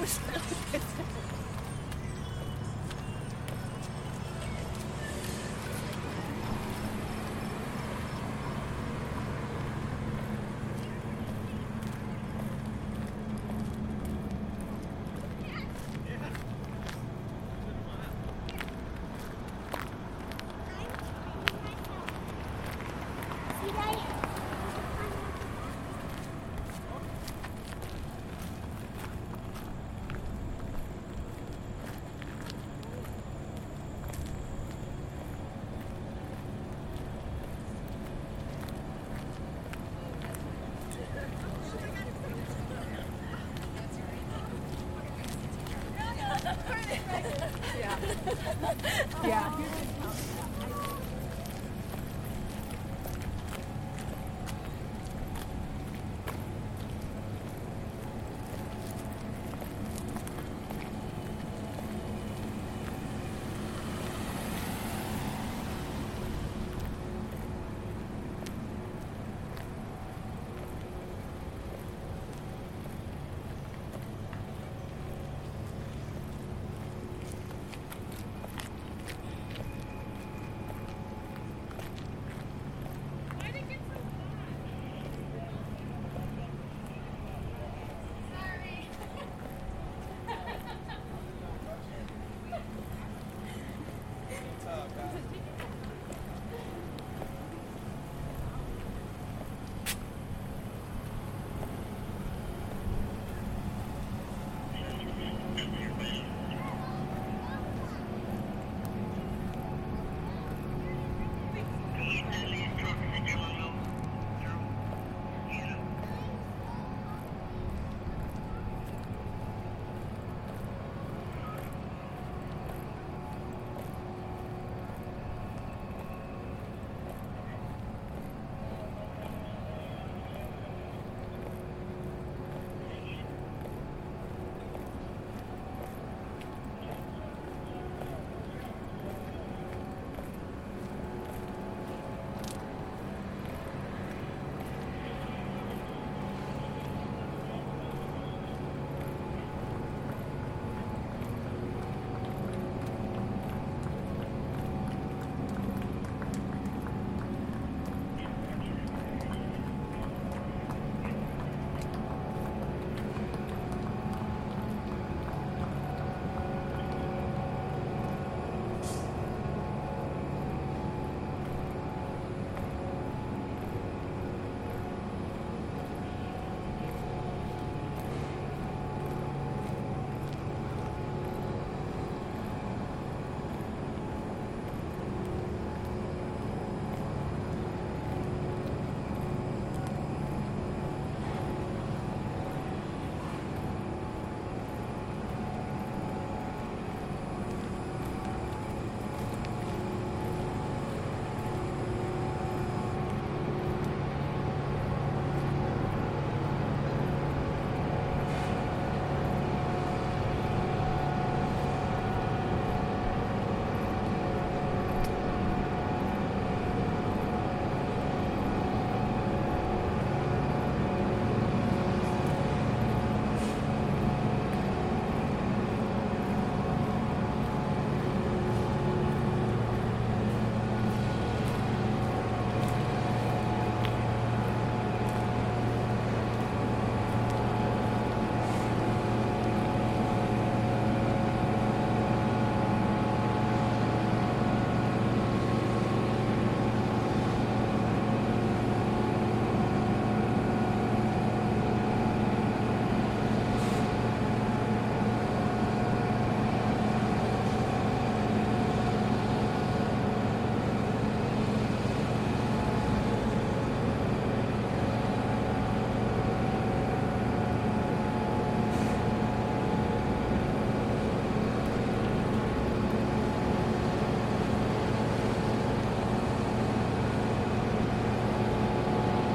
こしたら yeah. yeah.